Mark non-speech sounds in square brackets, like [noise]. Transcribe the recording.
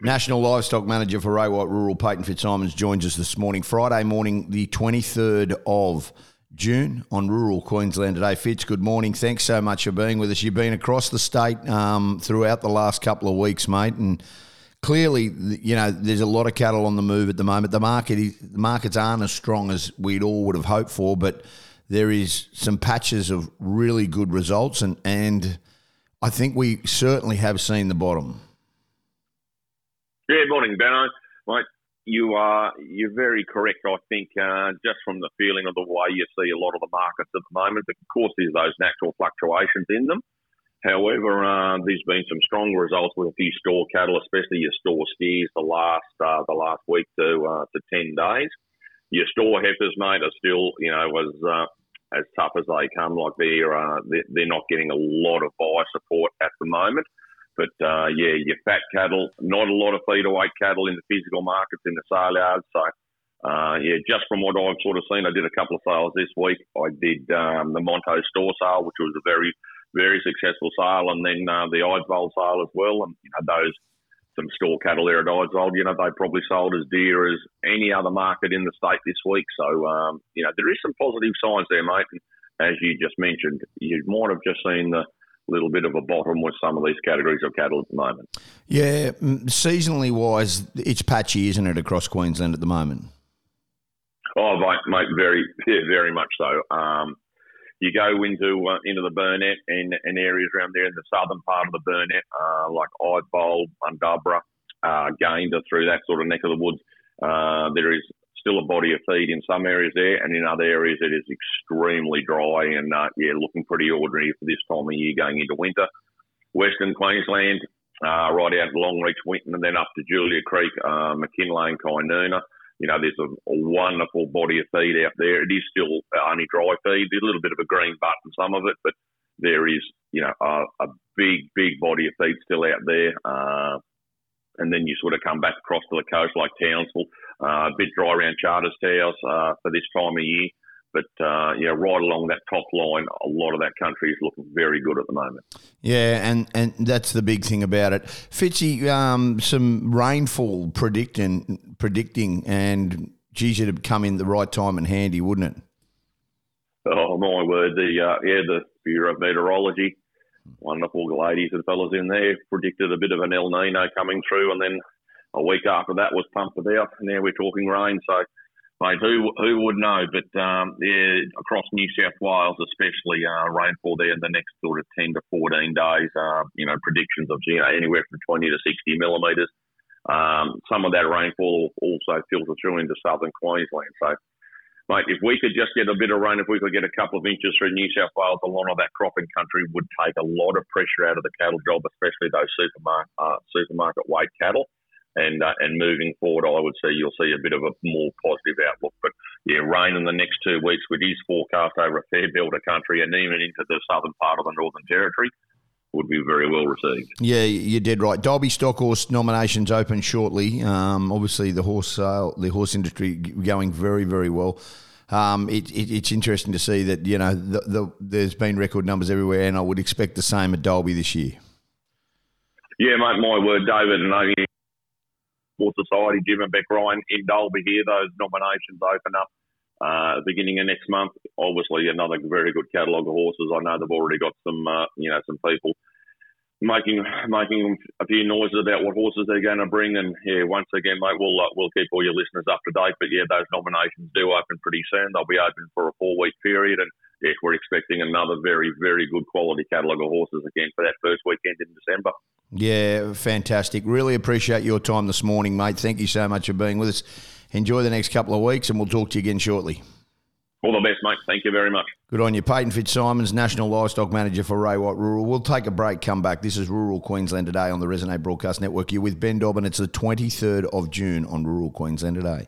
National Livestock Manager for Ray White Rural, Paton Fitzsimons, joins us this morning, Friday morning, the 23rd of June on Rural Queensland today. Fitz, good morning. Thanks so much for being with us. You've been across the state um, throughout the last couple of weeks, mate, and clearly, you know, there's a lot of cattle on the move at the moment. The market, is, the markets aren't as strong as we'd all would have hoped for, but there is some patches of really good results, and and I think we certainly have seen the bottom. Yeah, morning, Benno. Mate, you are you're very correct. I think uh, just from the feeling of the way you see a lot of the markets at the moment, of course, there's those natural fluctuations in them. However, uh, there's been some strong results with a few store cattle, especially your store steers, the last uh, the last week to uh, to ten days. Your store heifers, mate, are still you know as uh, as tough as they come. Like they're uh, they're not getting a lot of buy support at the moment. But uh, yeah, your fat cattle, not a lot of weight cattle in the physical markets in the sale yards. So uh, yeah, just from what I've sort of seen, I did a couple of sales this week. I did um, the Monto store sale, which was a very very successful sale, and then uh, the Eidsvold sale as well. And you know those some store cattle there at Eidsvold, you know they probably sold as dear as any other market in the state this week. So um, you know there is some positive signs there, mate. And as you just mentioned, you might have just seen the little bit of a bottom with some of these categories of cattle at the moment. Yeah, seasonally wise, it's patchy, isn't it, across Queensland at the moment? Oh, mate, mate very, [laughs] yeah, very much so. Um, you go into uh, into the Burnett and, and, areas around there in the southern part of the Burnett, uh, like Eidsvold, Mundubbera, uh, Gayndah, through that sort of neck of the woods. Uh, there is still a body of feed in some areas there, and in other areas it is extremely dry and uh, yeah, looking pretty ordinary for this time of year going into winter. Western Queensland, uh, right out Longreach, Winton, and then up to Julia Creek, uh, McKinlay and. You know, there's a, a, wonderful body of feed out there. It is still only dry feed, There's a little bit of a green butt in some of it, but there is, you know, a, a big, big body of feed still out there. Uh, and then you sort of come back across to the coast like Townsville, uh, a bit dry around Charters Towers uh, for this time of year. But uh, yeah, right along that top line, a lot of that country is looking very good at the moment. Yeah, and, and that's the big thing about it. Fitzy, um, some rainfall predicting, predicting, and geez, it'd come in the right time and handy, wouldn't it? Oh my word! The uh, yeah, the Bureau of Meteorology wonderful ladies and fellas in there predicted a bit of an El Nino coming through, and then a week after that was pumped about. Now we're talking rain, so mate, who who would know? But um, yeah, across New South Wales, especially uh, rainfall there in the next sort of ten to fourteen days. Uh, you know, predictions of you know anywhere from twenty to sixty millimetres. Um, some of that rainfall also filters through into southern Queensland. So mate, if we could just get a bit of rain, if we could get a couple of inches through New South Wales, a lot of that cropping country would take a lot of pressure out of the cattle job, especially those supermarket uh, supermarket weight cattle. And uh, and moving forward, I would say you'll see a bit of a more positive outlook. But yeah, rain in the next two weeks, which is forecast over a fair belt of country and even into the southern part of the Northern Territory would be very well received. Yeah, you did right. Dalby stock horse nominations open shortly. Um, obviously, the horse sale, the horse industry going very, very well. Um, it, it, it's interesting to see that you know the, the, there's been record numbers everywhere, and I would expect the same at Dalby this year. Yeah, mate, my word, David, and I Horse Society, Jim and Beck Ryan in Dalby here. Those nominations open up uh, beginning of next month. Obviously, another very good catalogue of horses. I know they've already got some, uh, you know, some people making making a few noises about what horses they're going to bring. And yeah, once again, mate, we'll uh, we'll keep all your listeners up to date. But yeah, those nominations do open pretty soon. They'll be open for a four week period, and yes, we're expecting another very very good quality catalogue of horses again for that first weekend in December. Yeah, fantastic. Really appreciate your time this morning, mate. Thank you so much for being with us enjoy the next couple of weeks, and we'll talk to you again shortly. All the best, mate. Thank you very much. Good on you. Paton Fitzsimons, National Livestock Manager for Ray White Rural. We'll take a break, come back. This is Rural Queensland Today on the Resonate Broadcast Network. You're with Ben Dobbin. It's the 23rd of June on Rural Queensland Today.